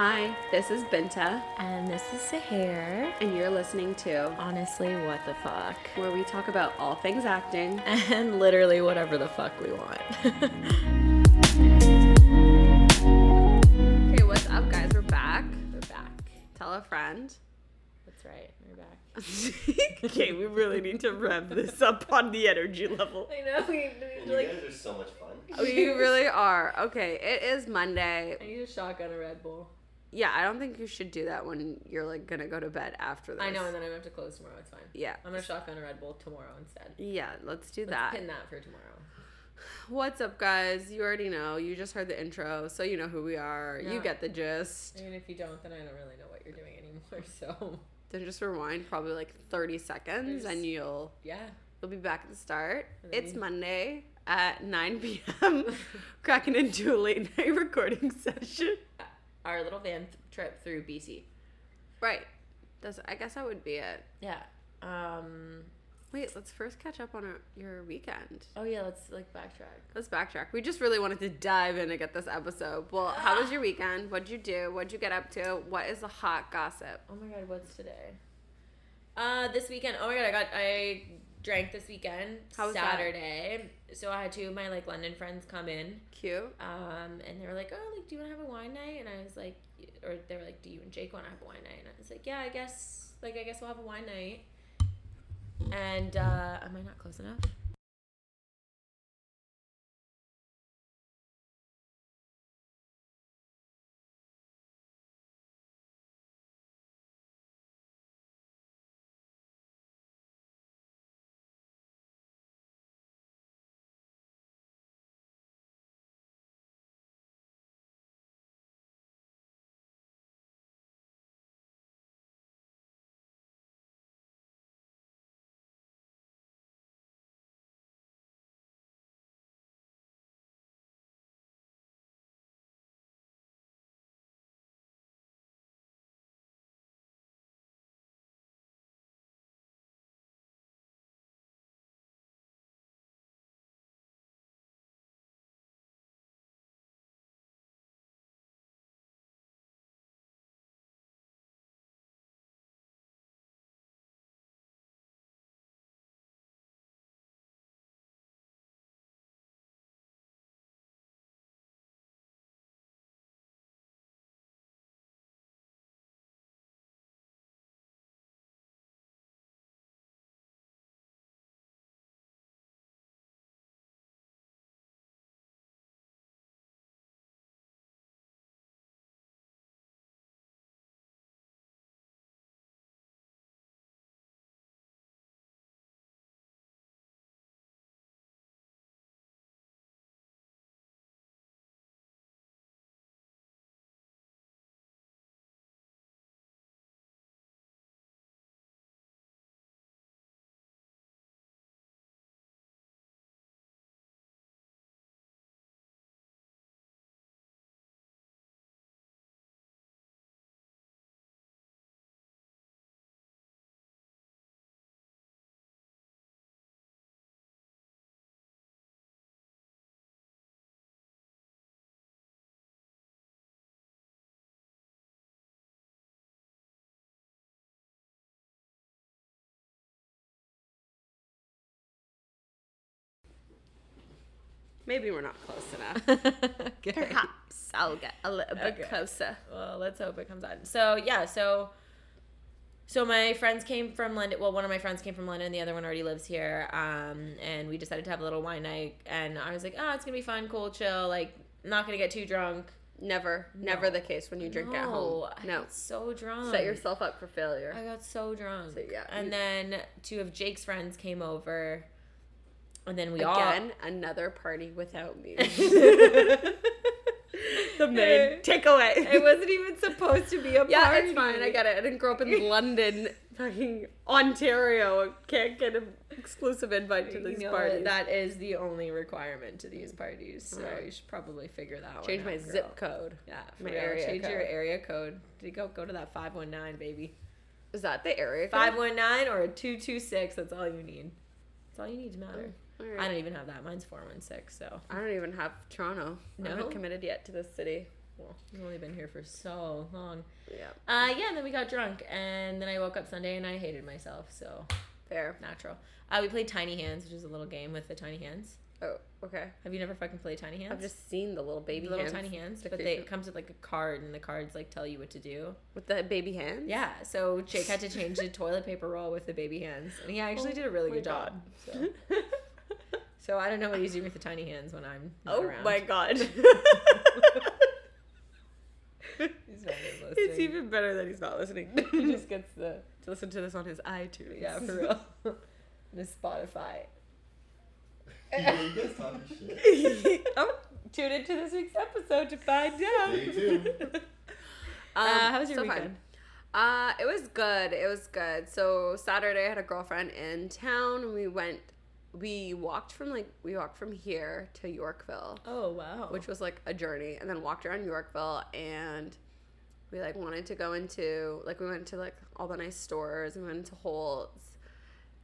Hi, this is Binta, And this is Sahar. and you're listening to Honestly, what the fuck? where we talk about all things acting. And literally whatever the fuck we want. Okay, what's up, guys? We're back. We're back. Tell a friend. That's right. We're back. okay, we really need to rev this up on the energy level. I know. We, You guys are so much fun. We really are. Okay, it is Monday. I need a shotgun a Red Bull. Yeah, I don't think you should do that when you're like gonna go to bed after this. I know, and then I'm gonna have to close tomorrow. It's fine. Yeah. I'm gonna shotgun a Red Bull tomorrow instead. Yeah, let's do Let's that. pin that for tomorrow. What's up, guys? You already know. You just heard the intro, so you know who we are. You get the gist. I mean, if you don't, then I don't really know what you're doing anymore. So, Then just rewind probably like 30 seconds, There's- and you'll yeah. You'll be back at the start. It's Monday at 9 p.m. cracking into a late night recording session. Uh, Our little van th- trip through BC. Right. Does I guess that would be it. Yeah. Um. Wait, let's first catch up on our, your weekend. Oh yeah. Let's like backtrack. Let's backtrack. We just really wanted to dive in and get this episode. Well, how was your weekend? What'd you do? What'd you get up to? What is the hot gossip? Oh my god, what's today? Uh, this weekend. Oh my god, I got I drank this weekend. How was that? Saturday. So I had two of my like London friends come in. Cute. Um, and they were like, "Oh, like, do you want to have a wine night?" And I was like, or they were like, "Do you and Jake want to have a wine night?" And I was like, "Yeah, I guess. Like, I guess we'll have a wine night." And uh, am I not close enough? Maybe we're not close enough. Okay. Perhaps I'll get a little bit Okay. closer. Well, let's hope it comes on. So yeah, so so my friends came from London. Well, one of my friends came from London. The other one already lives here. Um, and we decided to have a little wine night. And I was like, oh, it's gonna be fun, cool, chill. Like, not gonna get too drunk. Never, never the case when you drink at home. I No. so drunk. Set yourself up for failure. I got so drunk. So, yeah, And then two of Jake's friends came over. And then we all Again, another party without me. the main takeaway. It wasn't even supposed to be a yeah, party. it's fine. I get it. I didn't grow up in London, fucking Ontario. Can't get an exclusive invite to You these know, parties. That is the only requirement to these parties. So Right. you should probably figure that out. Change my girl. zip code. Yeah, my real. area Change your area code. You go go to that five one nine, baby. Is that the area? code? Five one nine or a two two six. That's all you need. That's all you need to matter. All right. I don't even have that. Mine's four one six. So I don't even have Toronto. I No? haven't committed yet to this city. Well, we've only been here for so long. Yeah. Uh, yeah, and then we got drunk, and then I woke up Sunday and I hated myself. So Fair. natural. Uh, we played Tiny Hands, which is a little game with the tiny hands. Oh, okay. Have you never fucking played Tiny Hands? I've just seen the little baby little hands. tiny hands, The but they it comes with like a card, and the cards like tell you what to do. with the baby hands. Yeah, so Jake had to change the toilet paper roll with the baby hands, and he actually did a really my good job. So. so I don't know what he's doing with the tiny hands when I'm not oh around. my god. He's not even it's even better that he's not listening. he just gets the to listen to this on his iTunes. yeah, for real. the Spotify. yeah, you guys talking shit. oh, tune into this week's episode to find out. Stay tuned. Um, uh, how was your so fun. weekend? Uh, it was good. It was good. So Saturday, I had a girlfriend in town, we went. We walked from like we walked from here to Yorkville, Oh wow. which was like a journey, and then walked around Yorkville, and we like wanted to go into like we went to like all the nice stores and went into Holt's,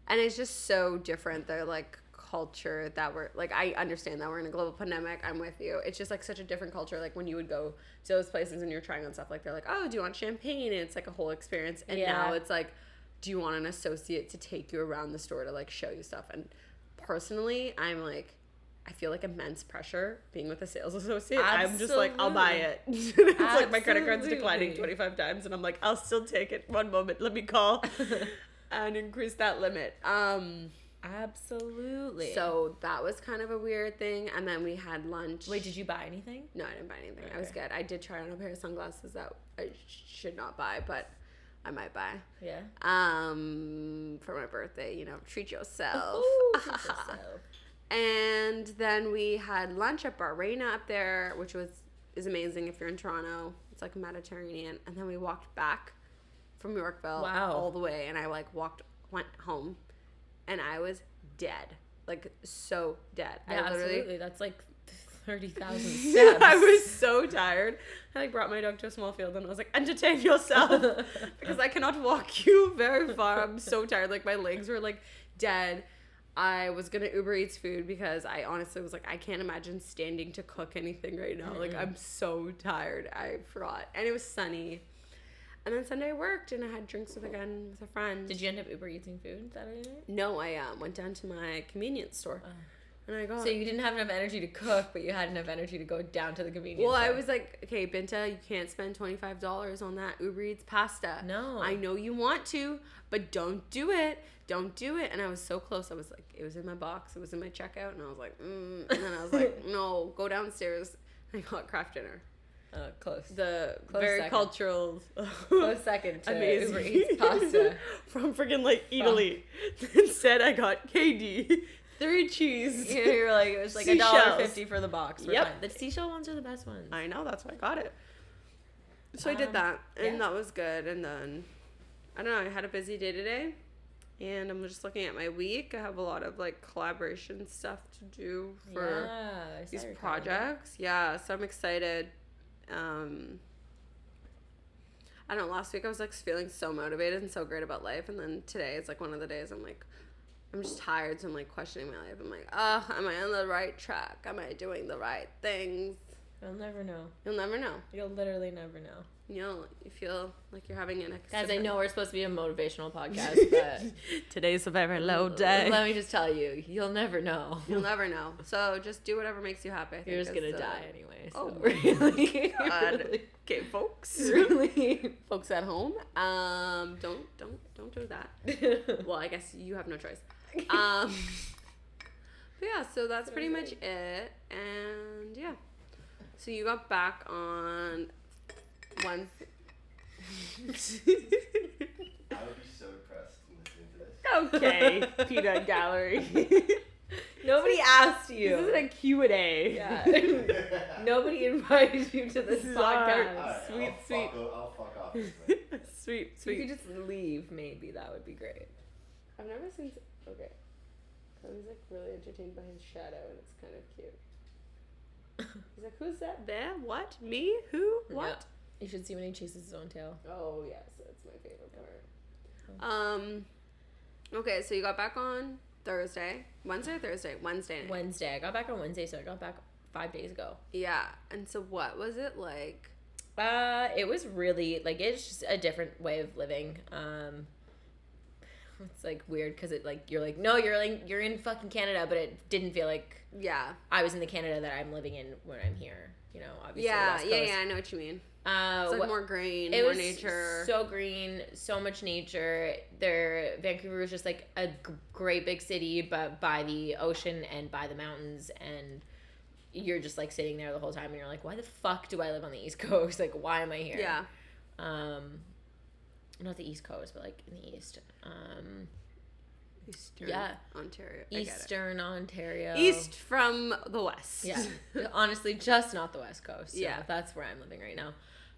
and it's just so different. They're like culture that we're like I understand that we're in a global pandemic. I'm with you. It's just like such a different culture. Like when you would go to those places and you're trying on stuff, like they're like, oh, do you want champagne? And it's like a whole experience. And now it's like, do you want an associate to take you around the store to like show you stuff? And personally, I'm like. I feel like immense pressure being with a sales associate. I'm just like, I'll buy it. it's like my credit card's declining 25 times, and I'm like, I'll still take it. One moment, let me call and increase that limit. Um, Absolutely. so that was kind of a weird thing. And then we had lunch. wait, did you buy anything? No, I didn't buy anything. I was good. I did try on a pair of sunglasses that I should not buy, but I might buy. Yeah. Um, for my birthday, you know, treat yourself. Ooh, treat yourself. and then we had lunch at Bar Reyna up there, which was is amazing if you're in Toronto. It's like Mediterranean. And then we walked back from Yorkville Wow. all the way, and I like walked went home, and I was dead, like so dead. Yeah, I literally. absolutely. That's like thirty thousand steps. I was so tired. I like brought my dog to a small field and I was like, entertain yourself because I cannot walk you very far. I'm so tired. Like my legs were like dead. I was gonna Uber Eats food because I honestly was like, I can't imagine standing to cook anything right now. Like I'm so tired. I forgot, and it was sunny. And then Sunday I worked and I had drinks with again with a friend. Did you end up Uber eating food Saturday night? No, I um, went down to my convenience store Oh. And I got. So you didn't have enough energy to cook, but you had enough energy to go down to the convenience. Well, I was like, okay, Binta, you can't spend twenty five dollars on that Uber Eats pasta. No. I know you want to, but don't do it. Don't do it. And I was so close. I was like, it was in my box. It was in my checkout, and I was like, mm. and then I was like, no, go downstairs. I got Kraft Dinner. uh, close. The Close very second. cultural, Close second to amazing Uber Eats pasta. from freaking like Italy. Instead, I got KD, three cheese. Yeah, you were like it was like a dollar Seashells. fifty for the box. We're Yep. fine. The seashell ones are the best ones. I know that's why I got it. So I did Um, that, and yeah. that was good. And then I don't know. I had a busy day today, and I'm just looking at my week. I have a lot of like collaboration stuff to do for yeah, these your calendar. projects. Yeah, so I'm excited. Um, I don't know. Last week I was like feeling so motivated and so great about life, and then today it's like one of the days I'm like. I'm just tired, so I'm like questioning my life. I'm like, oh, am I on the right track? Am I doing the right things? You'll never know. You'll never know. You'll literally never know. You know, you feel like you're having an Guys, I know we're supposed to be a motivational podcast, but today's a very low day. let me just tell you, you'll never know. You'll never know. So just do whatever makes you happy. I think You're just gonna die anyway. Oh, really, God. really, Okay, folks. really. folks at home, um, don't don't don't do that. Well, I guess you have no choice. Um, but yeah, so that's pretty much it. And yeah, so you got back on one. I would be so depressed listening to this. okay, peanut gallery. Nobody asked you. This isn't a Q&A. Yeah. Nobody invited you to this This is our- podcast. Alright, Sweet, I'll sweet. Fuck, o- I'll fuck off. this way. sweet, You could just leave, maybe. That would be great. I've never seen. Okay. Was like really entertained by his shadow, and it's kind of cute. He's like, "Who's that there? What? Me? Who? What?" You should see when he chases his own tail. Oh yes, that's my favorite part. Um. Okay, so you got back on Thursday, Wednesday, or Thursday, Wednesday. night. Wednesday. I got back on Wednesday, so I got back five days ago. Yeah. And so what was it like? Uh, it was really like it's just a different way of living. Um, it's like weird because it like you're like no, you're like you're in fucking Canada, but it didn't feel like Yeah. I was in the Canada that I'm living in when I'm here. You know, obviously. Yeah, yeah, yeah, I know what you mean. Uh, It's like what- more green, it more was nature. so green, so much nature. There, Vancouver was just like a g- great big city, but by the ocean and by the mountains, and you're just like sitting there the whole time, and you're like, why the fuck do I live on the East Coast? Like, why am I here? yeah. Um, not the East Coast, but like in the East. Um, Eastern Yeah. Ontario. I. Eastern Ontario. East from the west. Yeah. Honestly, just not the West Coast. So Yeah. That's where I'm living right now.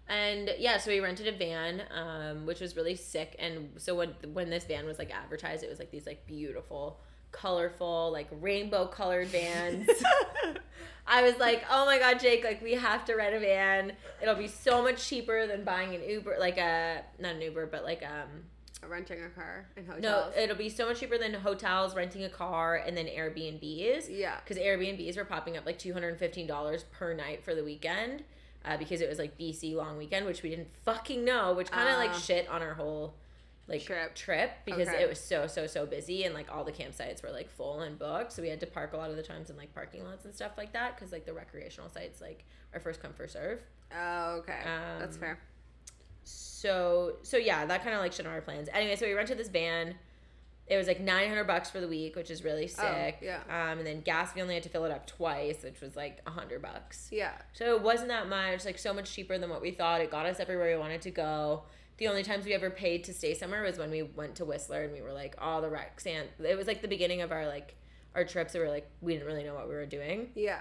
And yeah, so we rented a van, um, which was really sick. And so when when this van was like advertised, it was like these like beautiful, colorful, like rainbow colored vans. I was like, oh my god, Jake, like we have to rent a van. It'll be so much cheaper than buying an Uber, like a not an Uber, but like um Renting a car in no, it'll be so much cheaper than hotels, renting a car, and then Airbnbs yeah. because Airbnbs were popping up like two hundred and fifteen dollars per night for the weekend, uh, because it was like BC long weekend, which we didn't fucking know, which kind of like Ah. shit on our whole like Trip. trip because Okay. it was so so so busy and like all the campsites were like full and booked, so we had to park a lot of the times in like parking lots and stuff like that because like the recreational sites like are first come first serve. Oh, okay. That's Um, fair. So so yeah, that kind of like shit on our plans. Anyway, so we rented this van. It was like nine hundred bucks for the week, which is really sick. Oh, yeah. Um, and then gas we only had to fill it up twice, which was like a hundred bucks. Yeah. So it wasn't that much, like so much cheaper than what we thought. It got us everywhere we wanted to go. The only times we ever paid to stay somewhere was when we went to Whistler and we were like, oh, the. And it was like the beginning of our like our trips. So we were like, we didn't really know what we were doing. Yeah.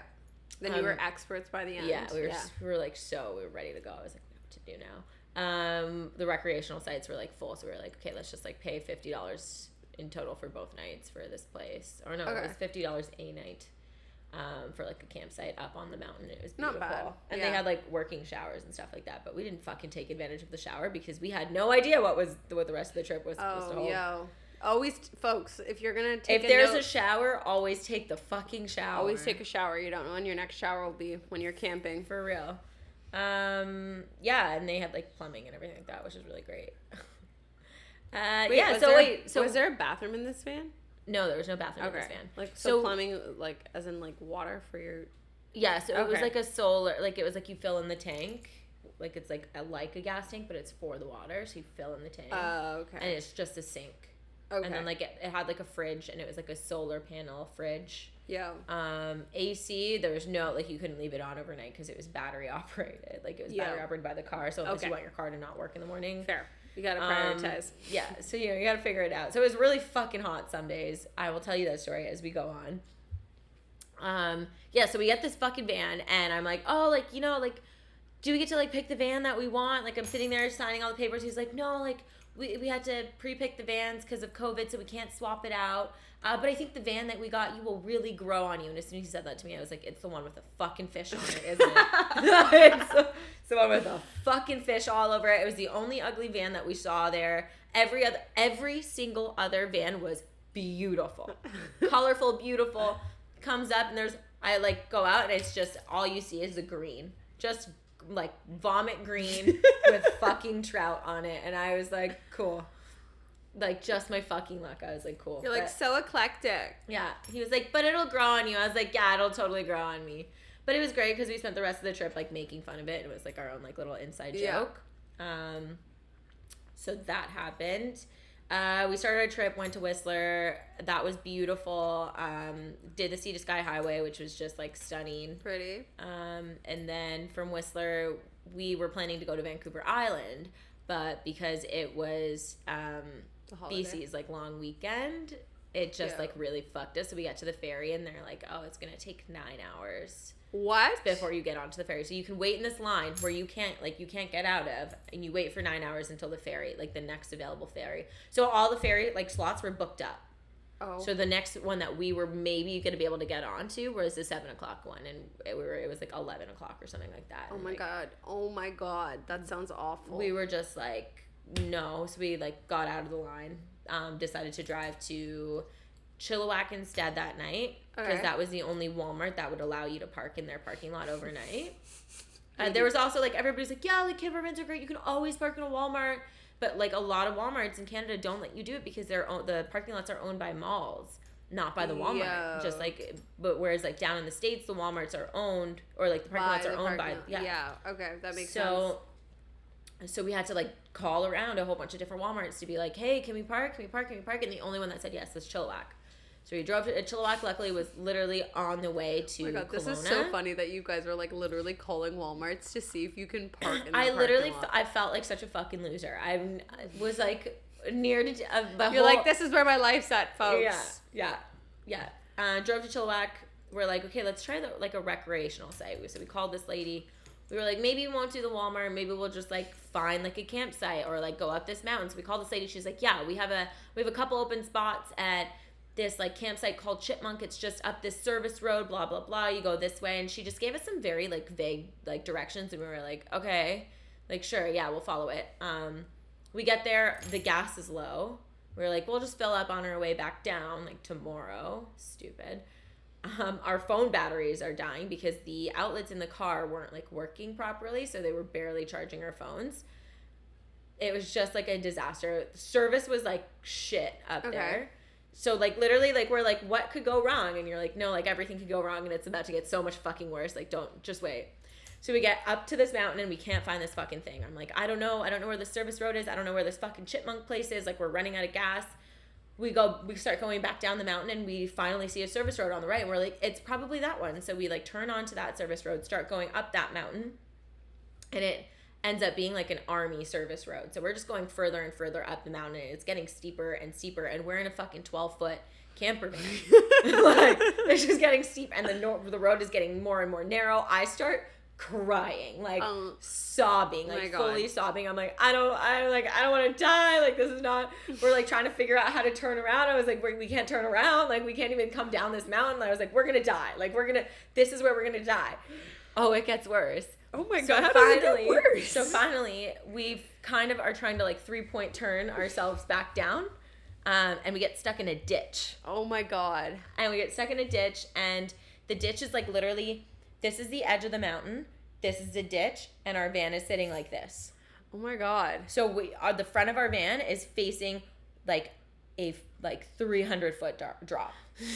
Then you were Um, experts by the end. Yeah, we were we were like so we were ready to go. I was like, what to do now? Um, the recreational sites were like full, so we were like, okay, let's just like pay fifty dollars in total for both nights for this place. Or no, it was fifty dollars a night. Um, for like a campsite up on the mountain. It was Not beautiful. bad. And Yeah. they had like working showers and stuff like that. But we didn't fucking take advantage of the shower because we had no idea what was what the rest of the trip was supposed to Oh, hold. yo. Always, folks, if you're gonna take If a there's note, a shower, always take the fucking shower. always take a shower. You don't know when your next shower will be when you're camping. for real. Um, yeah, and they had like plumbing and everything like that, which is really great. Uh, yeah. So there, wait, so was there a bathroom in this van? No, there was no bathroom Okay. in this van. Like so, So- plumbing, like as in like water for your. Yeah, so it was like a solar, like it was like you fill in the tank, like it's like a, like a gas tank, but it's for the water, so you fill in the tank, Oh, and okay. And it's just a sink. Okay. And then like it, it had like a fridge, and it was like a solar panel fridge. Yeah. Um, AC, there was no like you couldn't leave it on overnight because it was battery operated. Like it was Yeah. battery operated by the car. So unless Okay. you want your car to not work in the morning, Fair. You gotta Um, prioritize. yeah, so you know you gotta figure it out. So it was really fucking hot some days. I will tell you that story as we go on. Um, yeah, so we get this fucking van, and I'm like, oh, like you know, like, do we get to like pick the van that we want? Like I'm sitting there signing all the papers. He's like, no, like we we had to pre-pick the vans because of COVID, so we can't swap it out. Uh, but I think the van that we got you will really grow on you. And as soon as he said that to me, I was like, it's the one with the fucking fish on it, isn't it? it's, the, it's the one with the fucking fish all over it. It was the only ugly van that we saw there. Every other, every single other van was beautiful, colorful, beautiful. Comes up and there's, I like go out and it's just all you see is the green, just like vomit green with fucking trout on it. And I was like, cool. Like just my fucking luck. I was like, cool. You're like But- so eclectic. yeah. He was like, but it'll grow on you. I was like, yeah, it'll totally grow on me. But it was great because we spent the rest of the trip like making fun of it. It was like our own like little inside joke. Yeah. Um, so that happened. Uh, we started our trip, went to Whistler. That was beautiful. Um, did the Sea to Sky Highway, which was just like stunning. Pretty. Um, and then from Whistler, we were planning to go to Vancouver Island, but because it was um. BC's like long weekend, it just Yeah. like really fucked us. So we got to the ferry and they're like, oh, it's gonna take nine hours What? before you get onto the ferry. So you can wait in this line where you can't like you can't get out of, and you wait for nine hours until the ferry, like the next available ferry. So all the ferry like slots were booked up. Oh. So the next one that we were maybe gonna be able to get onto was the seven o'clock one, and it, we were it was like eleven o'clock or something like that. oh And, my like, god. Oh my god. That sounds awful. We were just like no, so we like got out of the line, um, decided to drive to Chilliwack instead that night because Okay. that was the only Walmart that would allow you to park in their parking lot overnight. Uh, there was also like everybody's like, yeah, like campervans are great. You can always park in a Walmart, but like a lot of WalMarts in Canada don't let you do it because they're own- the parking lots are owned by malls, not by the Walmart. Yeah. Just like, but whereas like down in the states, the WalMarts are owned or like the parking By lots are owned by lot. yeah. Okay, that makes sense. so, so we had to like call around a whole bunch of different WalMarts to be like, hey, can we park? Can we park? Can we park? And the only one that said yes was Chilliwack. So we drove to uh, Chilliwack. Luckily, was literally on the way to Oh my god, this is so funny that you guys were like literally calling Walmarts to see if you can park in the I literally. I felt like such a fucking loser. I was like near to uh, the You're whole, like, this is where my life's at, folks. Yeah, yeah, yeah. Uh, drove to Chilliwack. We're like, okay, let's try the like a recreational site. So we called this lady. We were like, maybe we won't do the Walmart. Maybe we'll just like find like a campsite or like go up this mountain. So we called this lady. She's like, yeah, we have a we have a couple open spots at this like campsite called Chipmunk. It's just up this service road. Blah blah blah. You go this way, and she just gave us some very like vague like directions, and we were like, okay, like sure, yeah, we'll follow it. Um, we get there, the gas is low. We're like, we'll just fill up on our way back down, like tomorrow. Stupid. Um, our phone batteries are dying because the outlets in the car weren't like working properly, so they were barely charging our phones. It was just like a disaster. Service was like shit up Okay. there. So like literally like we're like what could go wrong and you're like no like everything could go wrong and it's about to get so much fucking worse like don't just wait. So we get up to this mountain and we can't find this fucking thing. I'm like, I don't know. I don't know where the service road is. I don't know where this fucking chipmunk place is. Like, we're running out of gas. We go, we start going back down the mountain and we finally see a service road on the right. And we're like, it's probably that one. So we like turn onto that service road, start going up that mountain. And it ends up being like an army service road. So we're just going further and further up the mountain. It's getting steeper and steeper. And we're in a fucking 12 foot camper van. like, it's just getting steep. And the, nor- the road is getting more and more narrow. I start crying, like Um, sobbing, like God. fully sobbing. I'm like, I don't, I like, I don't want to die. Like this is not. We're like trying to figure out how to turn around. I was like, we we can't turn around. Like we can't even come down this mountain. I was like, we're gonna die. Like we're gonna. This is where we're gonna die. Oh, it gets worse. oh my So god, it finally, so finally, we kind of are trying to like three point turn ourselves back down, um, and we get stuck in a ditch oh my god. and we get stuck in a ditch and the ditch is like literally this is the edge of the mountain. This is the ditch and our van is sitting like this. Oh my god. so we are the front of our van is facing like a like 300 foot drop.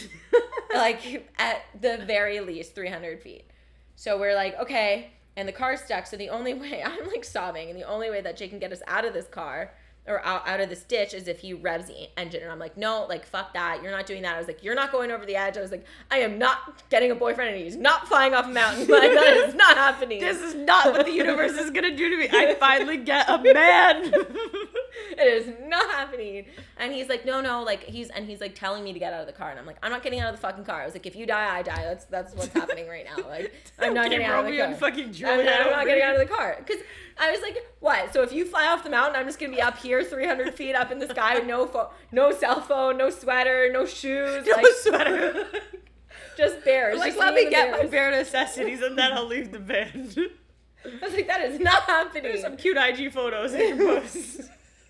Like at the very least 300 feet. So we're like okay and the car's stuck. So the only way i'm like sobbing and the only way that jake can get us out of this car or out, out of this ditch is if he revs the engine and i'm like no like fuck that you're not doing that i was like you're not going over the edge i was like i am not getting a boyfriend and he's not flying off a mountain like that is not happening This is not what the universe is gonna do to me. I finally get a man. it is not happening. And he's like, no, no, like he's and he's like telling me to get out of the car, and I'm like, I'm not getting out of the fucking car. I was like, if you die, I die. That's that's what's happening right now. Like I'm not getting out of the car. fucking I'm. I'm not getting out of the car because I was like, what? So if you fly off the mountain, I'm just gonna be up here, 300 feet up in the sky with no phone, no cell phone, no sweater, no shoes, No like sweater. just bears. like, just let me me and get my bears. bare necessities and then I'll leave the band I was like, that is not happening. There's some cute IG photos I can post.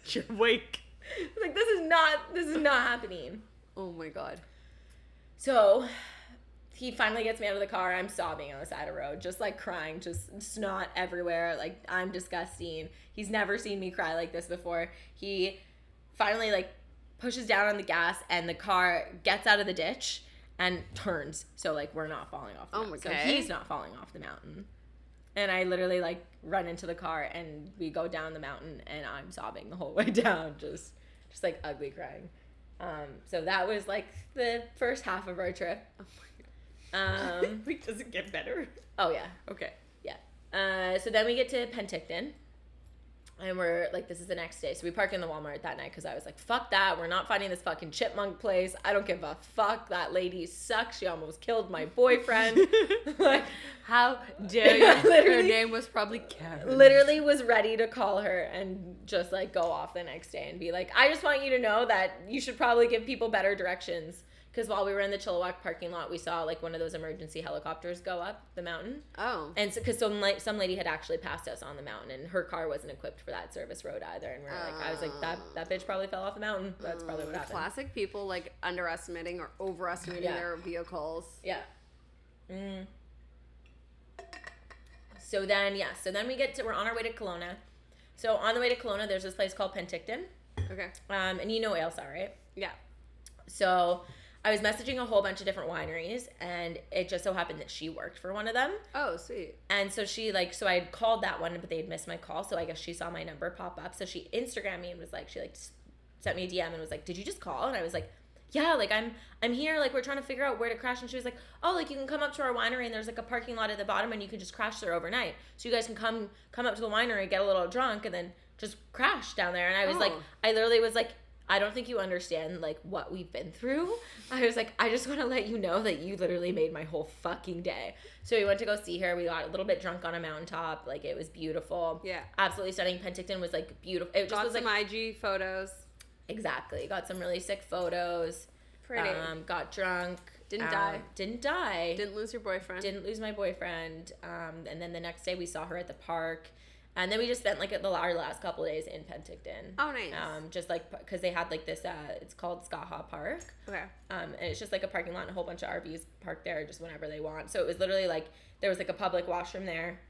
Your wake. I was like, this is not, this is not happening. Oh my god. So he finally gets me out of the car. I'm sobbing on the side of the road, just like crying, just snot everywhere. Like I'm disgusting. He's never seen me cry like this before. He finally like pushes down on the gas and the car gets out of the ditch and turns. So like we're not falling off the Oh, mountain. So he's not falling off the mountain. And I literally like run into the car and we go down the mountain and I'm sobbing the whole way down, just just like ugly crying. Um, so that was like the first half of our trip. Um, Wait, does it get better? oh yeah, Okay. yeah. Uh, so then we get to Penticton, and we're like, this is the next day. So we park in the Walmart that night because I was like, fuck that. We're not finding this fucking chipmunk place. I don't give a fuck. That lady sucks. She almost killed my boyfriend. like, How dare you? Her name was probably Karen. literally was ready to call her and just like go off the next day and be like, I just want you to know that you should probably give people better directions because while we were in the Chilliwack parking lot, we saw like one of those emergency helicopters go up the mountain. Oh. And so, because some like some lady had actually passed us on the mountain, and her car wasn't equipped for that service road either. And we're like, I was like, that that bitch probably fell off the mountain. That's probably what Mm, happened. Classic people like underestimating or overestimating Yeah. their vehicles. Yeah. Mm. So then, yeah. So then we get to we're on our way to Kelowna. So on the way to Kelowna, there's this place called Penticton. Okay. Um, and you know Ailsa, right? Yeah. So I was messaging a whole bunch of different wineries, and it just so happened that she worked for one of them. Oh, sweet. And so she like, so I had called that one, but they had missed my call. So I guess she saw my number pop up. So she Instagrammed me and was like, she like sent me a DM and was like, "Did you just call?" And I was like, "Yeah, like I'm I'm here. Like we're trying to figure out where to crash." And she was like, "Oh, like you can come up to our winery and there's like a parking lot at the bottom and you can just crash there overnight. So you guys can come come up to the winery, get a little drunk, and then just crash down there." And I was like, Oh. I literally was like. I don't think you understand like what we've been through. I was like, I just want to let you know that you literally made my whole fucking day. So we went to go see her. We got a little bit drunk on a mountaintop. Like it was beautiful. Yeah. Absolutely stunning. Penticton was like beautiful. It just Got was some like IG photos. exactly. Got some really sick photos. Pretty. Um, got drunk. Didn't um, die. Didn't die. Didn't lose your boyfriend. Didn't lose my boyfriend. Um, and then the next day we saw her at the park. And then we just spent like the our last couple of days in Penticton. Oh, nice. Um, just like because they had like this. Uh, it's called Skaha Park. Okay. Um, and it's just like a parking lot and a whole bunch of RVs parked there just whenever they want. So it was literally like there was like a public washroom there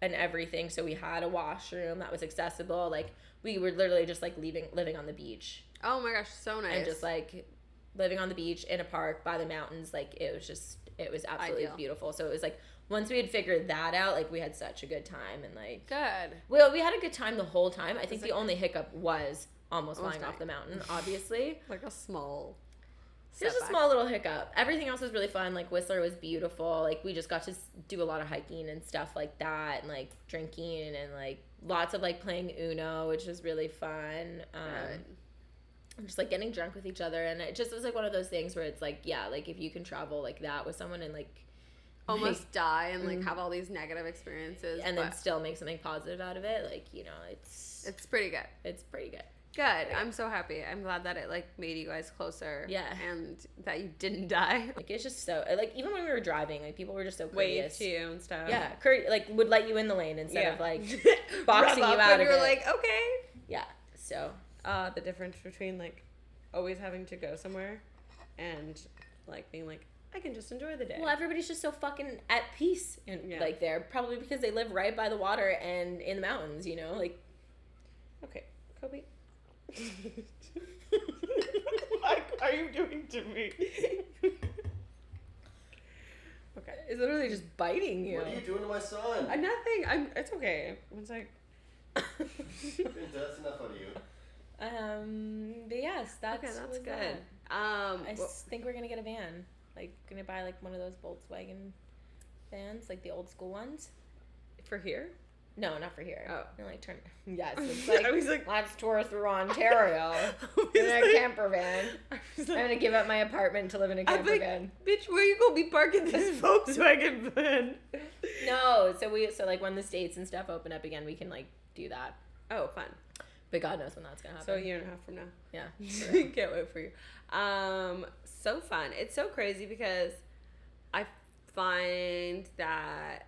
and everything. So we had a washroom that was accessible. Like we were literally just like leaving living on the beach Oh my gosh, so nice. and just like living on the beach in a park by the mountains. Like it was just it was absolutely Ideal. beautiful. So it was like once we had figured that out, like we had such a good time and like good. well, we had a good time the whole time. I think the only hiccup was almost, Almost flying off the mountain, obviously. Like a small. There's a small little hiccup. Everything else was really fun. Like Whistler was beautiful. Like we just got to do a lot of hiking and stuff like that, and like drinking and like lots of like playing Uno, which was really fun. Um, Good. just like getting drunk with each other, and it just was like one of those things where it's like, yeah, like if you can travel like that with someone and like Almost die and like Mhm. have all these negative experiences. and then still make something positive out of it, like you know, it's it's pretty good. it's pretty good. Good. I'm so happy. I'm glad that it like made you guys closer. Yeah. And that you didn't die. Like it's just so like even when we were driving, like people were just so Wave courteous. to you and stuff. Yeah, cur- like would let you in the lane instead Yeah. of like boxing you out and of you're it. like, okay. yeah. So Uh, the difference between like always having to go somewhere and like being like, I can just enjoy the day. well, everybody's just so fucking at peace and Yeah. like there probably because they live right by the water and in the mountains. You know, like Okay, Kobe. what are you doing to me? okay. it's literally just biting you. What are you doing to my son? Uh, nothing. I'm. It's okay. Once I. That's enough on you. um. But yes, that's okay, that's good. that. Um. I well- think we're gonna get a van. Like, gonna buy like one of those Volkswagen vans, like the old school ones. for here. No, not for here. Oh. And like turn. Yes, it's like I was like, let's tour through Ontario in a camper van. I like, gonna give up my apartment to live in a camper like, van. bitch, where you gonna be parking this Volkswagen van? No, so we so like when the states and stuff open up again, we can like do that. Oh, fun. But God knows when that's gonna happen. So a year and a half from now. yeah. Can't wait for you. Um, so fun. It's so crazy because I find that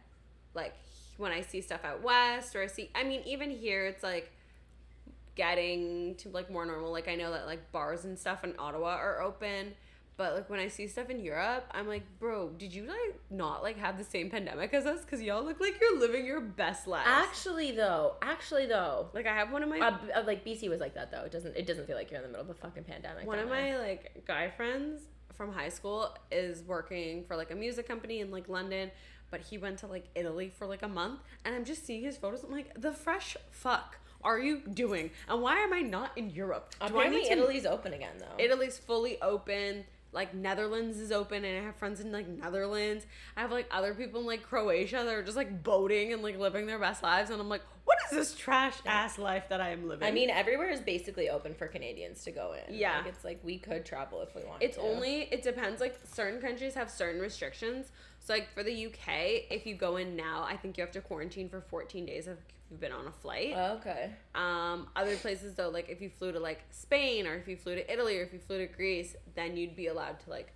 like when I see stuff out west or I see I mean even here it's like getting to like more normal. Like I know that like bars and stuff in Ottawa are open. But like when I see stuff in Europe, I'm like, bro, did you like not like have the same pandemic as us? Cause y'all look like you're living your best life. Actually, though, actually though, like I have one of my uh, uh, like BC was like that though. It doesn't. It doesn't feel like you're in the middle of a fucking pandemic. One of my like guy friends from high school is working for like a music company in like London, but he went to like Italy for like a month, and I'm just seeing his photos. I'm like, the fresh fuck are you doing? And why am I not in Europe? Do I Apparently, need to- Italy's open again though. Italy's fully open. Like Netherlands is open, and I have friends in like Netherlands. I have like other people in like Croatia that are just like boating and like living their best lives, and I'm like, what is this trash ass life that I am living? I mean, everywhere is basically open for Canadians to go in. Yeah. like, it's like we could travel if we want. It's to. only it depends. Like certain countries have certain restrictions. So like for the UK, if you go in now, I think you have to quarantine for 14 days if you've been on a flight. Okay. Um, other places though, like if you flew to like Spain or if you flew to Italy or if you flew to Greece, then you'd be allowed to like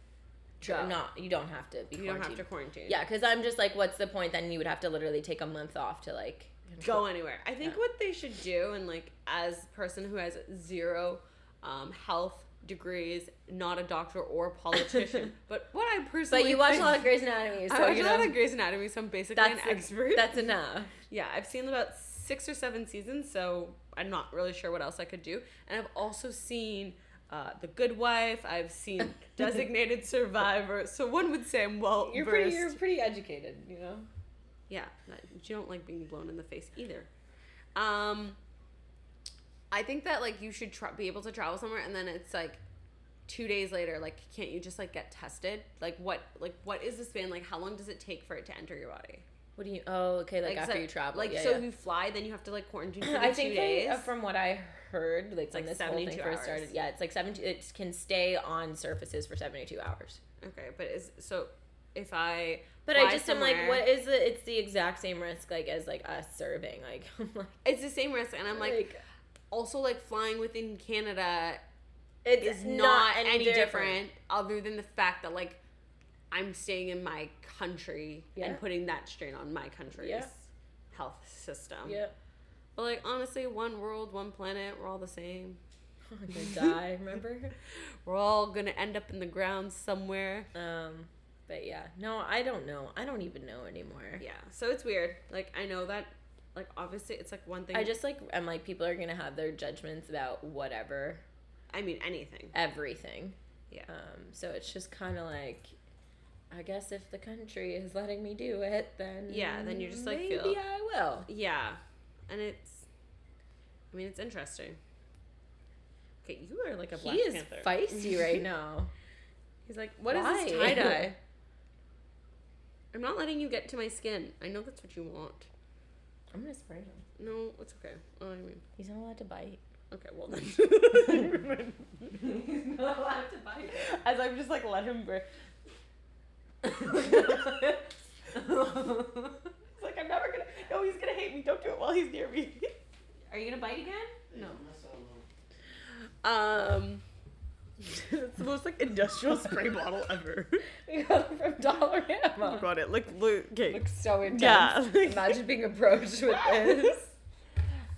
go. Not you don't have to be you don't have to quarantine. Yeah, because I'm just like, what's the point? Then you would have to literally take a month off to like go anywhere. I think Yeah. what they should do, and like as a person who has zero um, health degrees, not a doctor or politician, but what I personally But you watch think- a lot of Grey's Anatomy, so I watch you a lot of Grey's Anatomy, so I'm basically an expert. That's enough. yeah, I've seen about six or seven seasons, so I'm not really sure what else I could do. And I've also seen uh, The Good Wife. I've seen Designated Survivor. So one would say I'm well You're pretty. You're pretty educated. You know. Yeah, you don't like being blown in the face either. Um, I think that like you should tra- be able to travel somewhere, and then it's like two days later. Like, can't you just like get tested? Like, what like what is the span? Like, how long does it take for it to enter your body? What do you? Oh, okay. Like, after so- you travel. Like, yeah, so yeah. if you fly, then you have to like quarantine for I two days. uh, from what I heard, like when like this whole thing 72 first started, yeah, it's like seventy. It can stay on surfaces for seventy-two hours. okay, but is so if I But I just am like, what is it? It's the exact same risk, like as like us serving. Like, like, It's the same risk, and I'm like, like, also like flying within Canada it's is not, any different. other than the fact that like I'm staying in my country Yeah. and putting that strain on my country's Yeah. health system. Yeah, But like honestly, one world, one planet, we're all the same. I'm gonna die. Remember? We're all gonna end up in the ground somewhere. Um, but yeah, no, I don't know. I don't even know anymore. Yeah. So it's weird. Like I know that like obviously it's like one thing I just like I'm like people are gonna have their judgments about whatever, I mean anything. everything. Yeah. Um, so it's just kind of like, I guess if the country is letting me do it, then Yeah, then you're just, like, maybe feel- I will. Yeah. And it's I mean it's interesting. Okay, you are like a Black he is Panther. feisty right now. He's like, what is Why? this tie dye? I'm not letting you get to my skin. I know that's what you want. I'm gonna spray him. No, it's okay. Oh, I mean, He's not allowed to bite. okay, well then. He's not allowed to bite. As I'm just like, let him break. It's like, I'm never gonna. No, he's gonna hate me. Don't do it while he's near me. Are you gonna bite again? No. Um. it's the most like industrial spray bottle ever. We got it from Dollar Oh Ammo. god, it look look okay. Looks so intense. Yeah. Imagine being approached with this.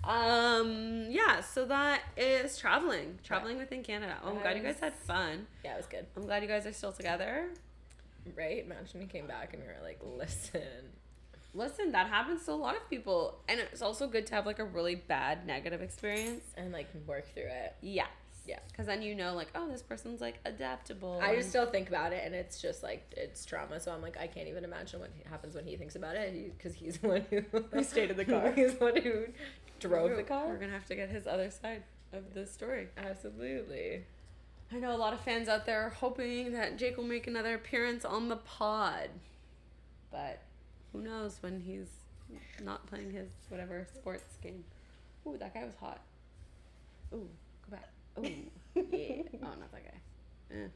Um. Yeah. So that is traveling. Traveling within Canada. Oh, I'm glad you guys had fun. Yeah, it was good. I'm glad you guys are still together. Right? Imagine we came back and we were like, listen. Listen, that happens to a lot of people, and it's also good to have like a really bad negative experience. And like work through it. Yes. Yeah. Because then you know, like, oh, this person's like adaptable. I just still think about it, and it's just like it's trauma. So I'm like, I can't even imagine what happens when he thinks about it, because he's the one who Who stayed in the car. he's the one who drove the car. We're gonna have to get his other side of the story. Absolutely. I know a lot of fans out there are hoping that Jake will make another appearance on the pod, but who knows when he's not playing his whatever sports game. Ooh, that guy was hot. Ooh, go back. Ooh, yeah. Oh, not that guy. Eh,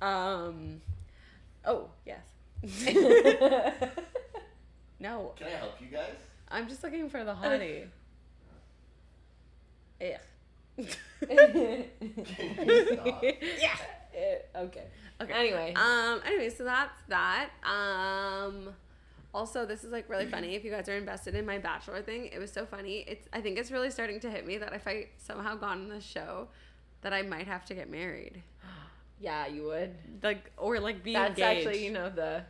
no. um. Oh yes. no, Can I help you guys? I'm just looking for the hottie. Yeah. Can you stop? yeah. Okay. Okay. Anyway. Um. Anyway, so that's that. Um. Also, this is like really funny. If you guys are invested in my bachelor thing, it was so funny. It's. I think it's really starting to hit me that if I somehow got on this show, that I might have to get married, yeah, you would. like or like be That's engaged. actually, you know, the.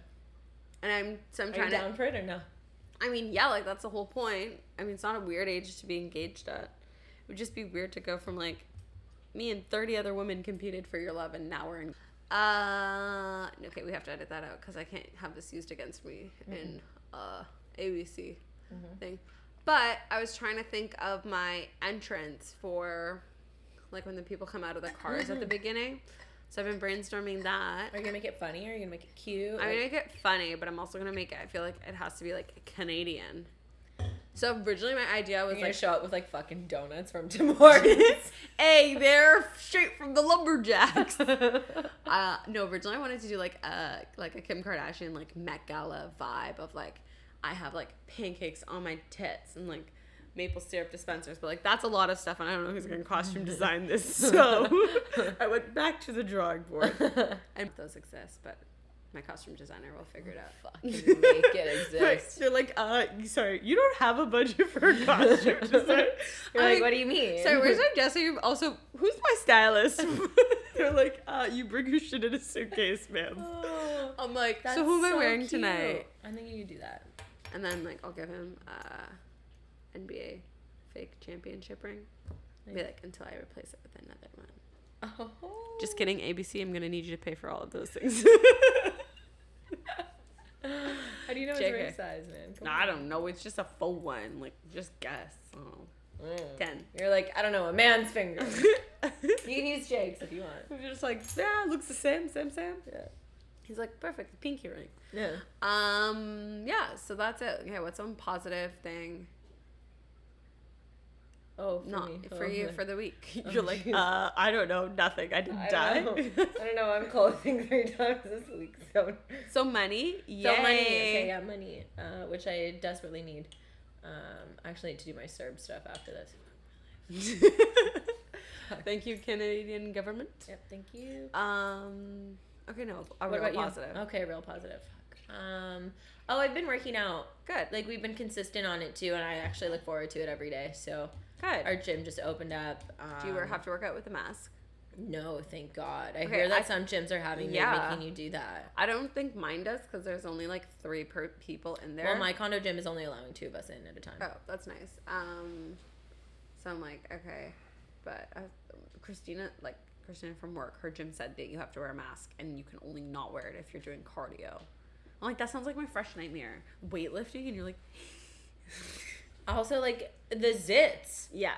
And I'm. So I'm trying Are you to. down for it or no? I mean, yeah, like that's the whole point. I mean, it's not a weird age to be engaged at. It would just be weird to go from like me and 30 other women competed for your love and now we're in. Uh, okay, we have to edit that out because I can't have this used against me in uh ABC thing. But I was trying to think of my entrance for like when the people come out of the cars at the beginning. So I've been brainstorming that. Are you gonna make it funny? Or are you gonna make it cute? I'm gonna make it funny, but I'm also gonna make it. I feel like it has to be like Canadian. So originally my idea was You're like, show up with like fucking donuts from Tim Hortons. hey, they're straight from the lumberjacks. uh, no, originally I wanted to do like a like a Kim Kardashian like Met Gala vibe of like I have like pancakes on my tits and like maple syrup dispensers, but like that's a lot of stuff, and I don't know who's gonna costume design this. So I went back to the drawing board, and those exist, but my costume designer will figure it out. Fucking make it exist. They're like, uh, sorry, you don't have a budget for a costume designer. You're I'm like, what do you mean? Sorry, where's my dressing? Also, who's my stylist? They're like, uh, you bring your shit in a suitcase, ma'am. Oh, I'm like, that's so who am I wearing cute. tonight? I think you could do that. And then like, I'll give him uh, NBA fake championship ring. Be like, until I replace it with another one. Oh. Just kidding, ABC. I'm gonna need you to pay for all of those things. How do you know his ring size, man? Come no, I don't know. It's just a full one. Like, just guess. Oh. Mm. ten. You're like, I don't know, a man's finger. you can use Jake's if you want. I'm just like, yeah, looks the same, same, same. Yeah. He's like, perfect, pinky ring. Yeah. Um, yeah, so that's it. Okay, what's one positive thing? Oh, for Not me. for Oh, you for the week. Oh, You're like, uh, I don't know, nothing. I didn't I die. don't. I don't know. I'm closing three times this week, so so money, so money. Okay, yeah, money, uh, which I desperately need. Um, I actually need to do my CERB stuff after this. Thank you, Canadian government. Yep. Thank you. Um, okay, no, a What real about you? positive. Okay, real positive. Um, oh, I've been working out. Good, Like we've been consistent on it too, and I actually look forward to it every day. So good. our gym just opened up. Um, Do you have to work out with a mask? No, thank God. I Okay, hear that I- some gyms are having Yeah. making you do that. I don't think mine does because there's only like three per people in there. Well, my condo gym is only allowing two of us in at a time. Oh, that's nice. Um, so I'm like, okay, but uh, Christina, like Christina from work, her gym said that you have to wear a mask and you can only not wear it if you're doing cardio. I'm like, that sounds like my fresh nightmare. Weightlifting, and you're like, Also, like the zits. yeah,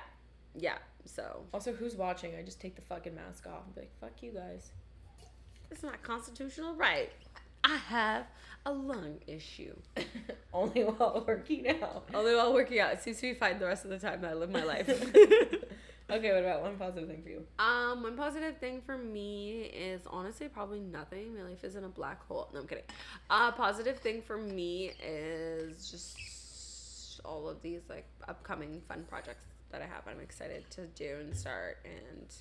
yeah. So Also, who's watching? I just take the fucking mask off and be like, "Fuck you guys." it's not constitutional right. I have a lung issue. Only while working out. Only while working out, it seems to be fine the rest of the time that I live my life. okay, what about one positive thing for you? Um, one positive thing for me is honestly probably nothing. My life isn't a black hole. No, I'm kidding. Uh, positive thing for me is just all of these like upcoming fun projects that I have. I'm excited to do and start, and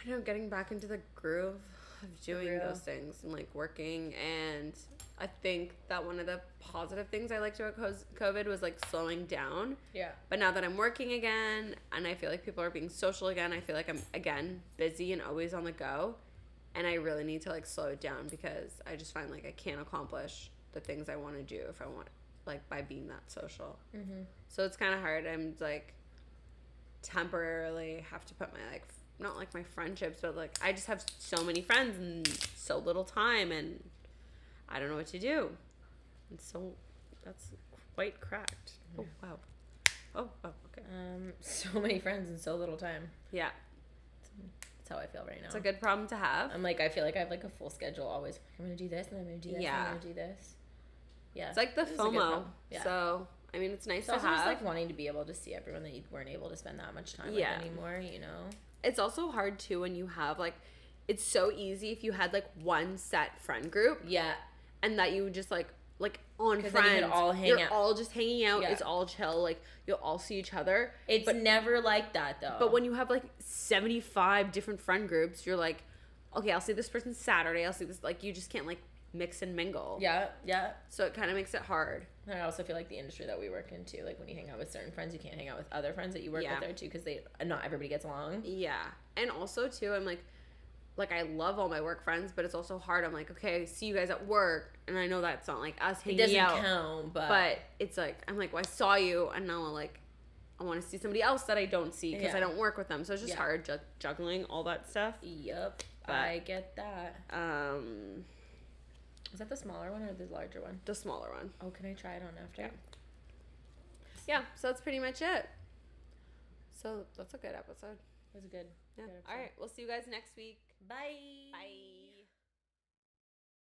I don't know, getting back into the groove of doing those things and like working. And I think that one of the positive things I liked about COVID was like slowing down. Yeah. But now that I'm working again and I feel like people are being social again, I feel like I'm again busy and always on the go. And I really need to like slow it down because I just find like I can't accomplish the things I want to do if I want like by being that social. Mm-hmm. So it's kind of hard. I'm like temporarily have to put my like not like my friendships, but like I just have so many friends and so little time and I don't know what to do. And so that's quite cracked. Oh wow. Oh, oh okay. Um, so many friends and so little time. Yeah. That's how I feel right now. It's a good problem to have. I'm like, I feel like I have like a full schedule always. I'm gonna do this, and I'm gonna do this, and I'm gonna do this. Yeah. It's like the It FOMO. Yeah. So I mean, it's nice It's to also have. just like wanting to be able to see everyone that you weren't able to spend that much time Yeah. with anymore. You know. it's also hard too when you have like. It's so easy if you had like one set friend group Yeah. and that you just like like on then you friends. all hang you're out. all just hanging out. Yeah. It's all chill. Like you'll all see each other. It's But- never like that though. But when you have like 75 different friend groups, you're like, okay, I'll see this person Saturday. I'll see this. Like you just can't like mix and mingle. yeah, yeah. So it kind of makes it hard. And I also feel like the industry that we work in too, like when you hang out with certain friends, you can't hang out with other friends that you work Yeah. with there too, because they not everybody gets along. Yeah. And also too, I'm like like I love all my work friends, but it's also hard. I'm like, okay, I see you guys at work, and I know that's not like us It hanging doesn't out. count, but, But it's like I'm like, well, I saw you, and now I'm like, I want to see somebody else that I don't see because Yeah. I don't work with them. So it's just Yeah. hard ju- juggling all that stuff. yep, But- I get that. Um, Is that the smaller one or the larger one? the smaller one. Oh, can I try it on after? Yeah. Yeah. So that's pretty much it. So that's a good episode. It was good. Yeah. Good All right. We'll see you guys next week. Bye. Bye.